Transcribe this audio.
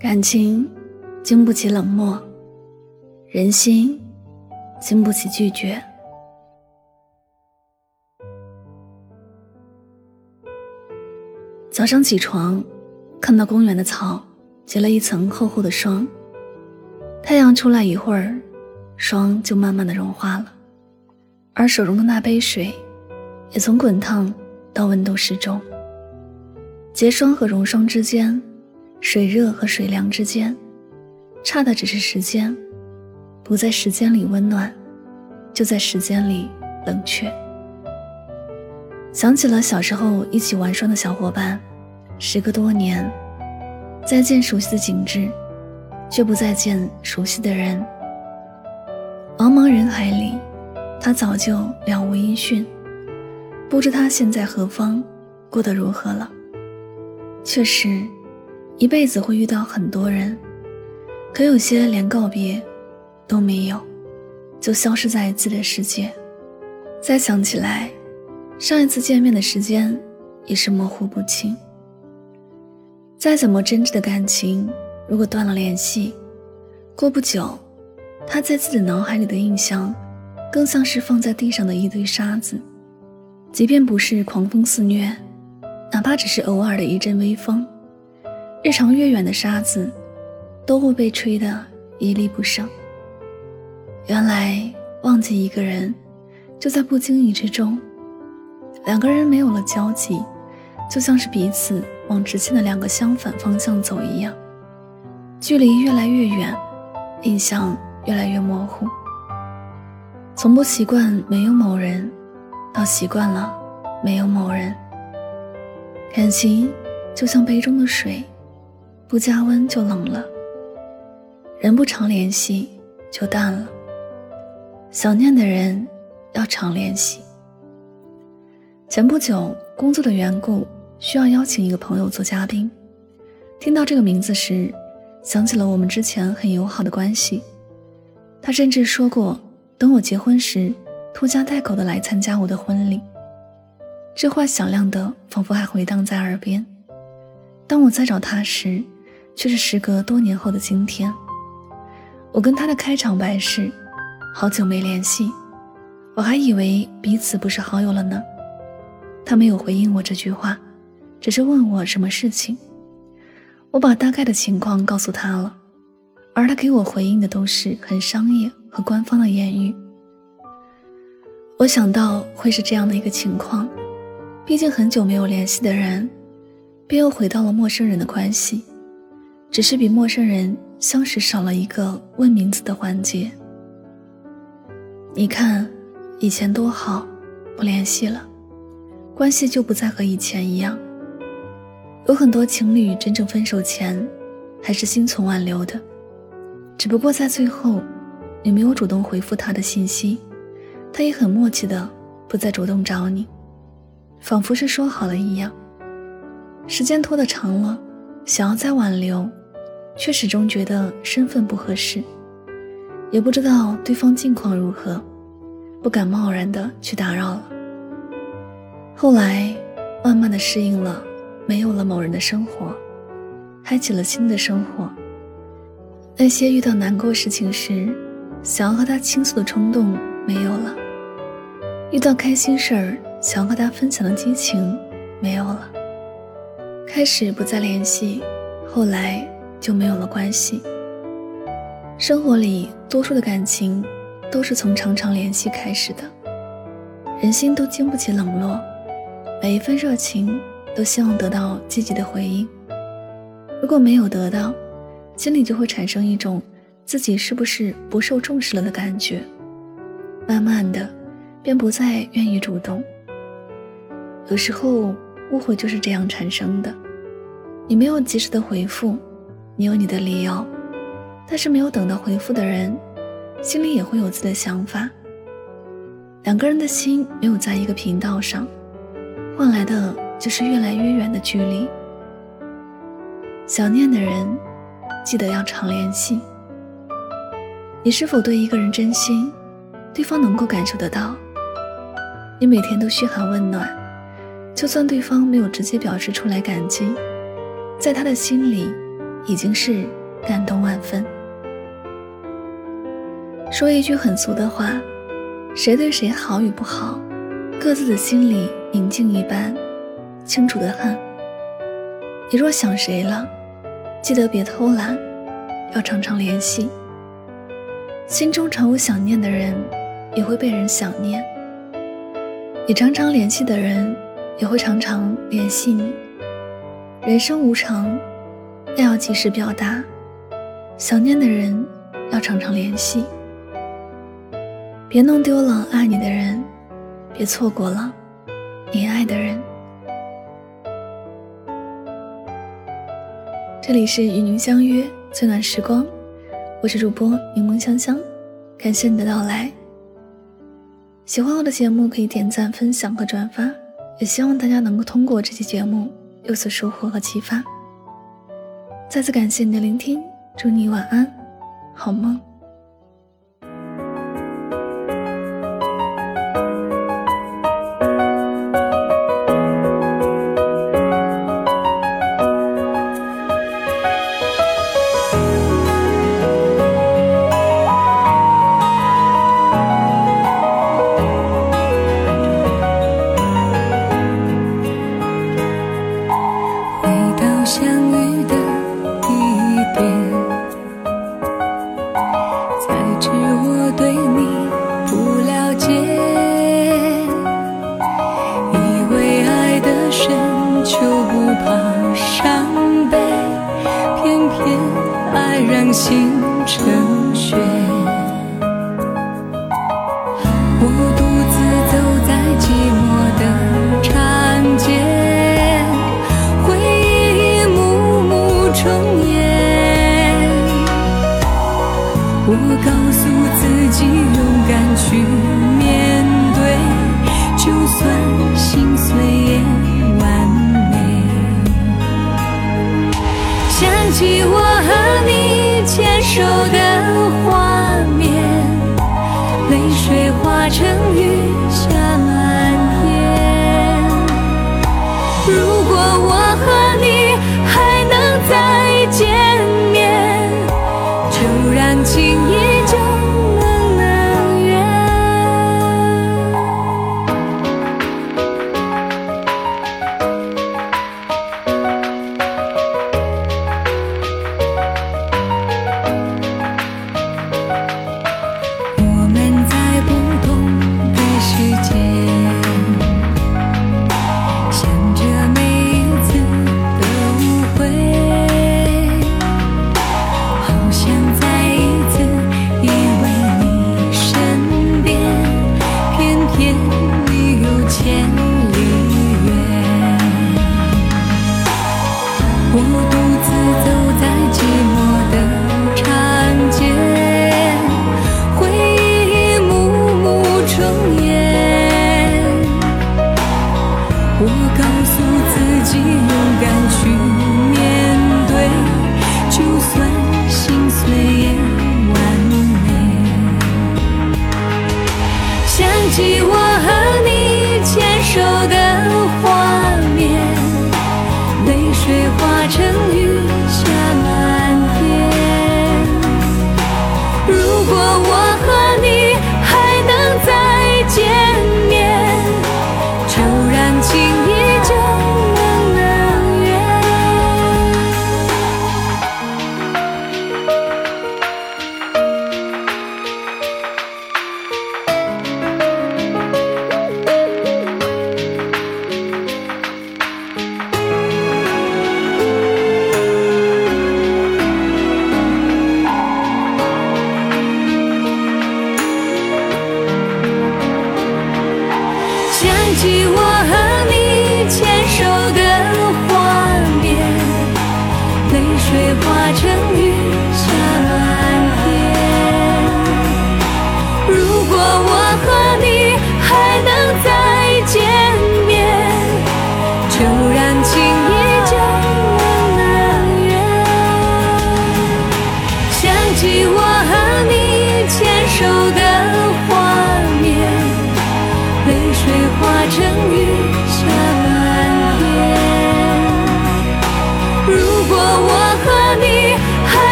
感情经不起冷漠，人心经不起拒绝。早上起床，看到公园的草结了一层厚厚的霜。太阳出来一会儿，霜就慢慢的融化了，而手中的那杯水，也从滚烫到温度适中。结霜和融霜之间。水热和水凉之间，差的只是时间，不在时间里温暖，就在时间里冷却。想起了小时候一起玩耍的小伙伴，时隔多年，再见熟悉的景致，却不再见熟悉的人。茫茫人海里，他早就了无音讯，不知他现在何方，过得如何了。确实。一辈子会遇到很多人，可有些连告别都没有，就消失在自己的世界。再想起来，上一次见面的时间也是模糊不清。再怎么真挚的感情，如果断了联系，过不久，他在自己脑海里的印象，更像是放在地上的一堆沙子。即便不是狂风肆虐，哪怕只是偶尔的一阵微风。日长月远的沙子，都会被吹得一粒不剩。原来忘记一个人，就在不经意之中。两个人没有了交集，就像是彼此往直线的两个相反方向走一样，距离越来越远，印象越来越模糊。从不习惯没有某人，到习惯了没有某人。感情就像杯中的水。不加温就冷了，人不常联系就淡了。想念的人要常联系。前不久工作的缘故，需要邀请一个朋友做嘉宾。听到这个名字时，想起了我们之前很友好的关系。他甚至说过，等我结婚时，拖家带口的来参加我的婚礼。这话响亮的，仿佛还回荡在耳边。当我在找他时，却是时隔多年后的今天，我跟他的开场白是：“好久没联系，我还以为彼此不是好友了呢。”他没有回应我这句话，只是问我什么事情。我把大概的情况告诉他了，而他给我回应的都是很商业和官方的言语。我想到会是这样的一个情况，毕竟很久没有联系的人，便又回到了陌生人的关系。只是比陌生人相识少了一个问名字的环节。你看，以前多好，不联系了，关系就不再和以前一样。有很多情侣真正分手前，还是心存挽留的，只不过在最后，你没有主动回复他的信息，他也很默契的不再主动找你，仿佛是说好了一样。时间拖得长了，想要再挽留。却始终觉得身份不合适，也不知道对方近况如何，不敢贸然的去打扰了。后来，慢慢的适应了没有了某人的生活，开启了新的生活。那些遇到难过事情时，想要和他倾诉的冲动没有了；遇到开心事儿，想要和他分享的激情没有了。开始不再联系，后来。就没有了关系。生活里多数的感情，都是从常常联系开始的。人心都经不起冷落，每一份热情都希望得到积极的回应。如果没有得到，心里就会产生一种自己是不是不受重视了的感觉，慢慢的便不再愿意主动。有时候误会就是这样产生的，你没有及时的回复，你有你的理由，但是没有等到回复的人，心里也会有自己的想法。两个人的心没有在一个频道上，换来的就是越来越远的距离。想念的人，记得要常联系。你是否对一个人真心，对方能够感受得到。你每天都嘘寒问暖，就算对方没有直接表示出来感激，在他的心里，已经是感动万分。说一句很俗的话。谁对谁好与不好，各自的心里明镜一般，清楚的很。你若想谁了，记得别偷懒，要常常联系。心中常有想念的人，也会被人想念。你常常联系的人，也会常常联系你。人生无常，要及时表达。想念的人，要常常联系。别弄丢了爱你的人，别错过了你爱的人。这里是与您相约最暖时光，我是主播柠檬香香，感谢你的到来。喜欢我的节目可以点赞、分享和转发，也希望大家能够通过这期节目有所收获和启发。再次感谢你的聆听，祝你晚安，好梦。诉自己勇敢去面对，就算心碎也完美。想起我和你。牵手的画面，泪水化成雨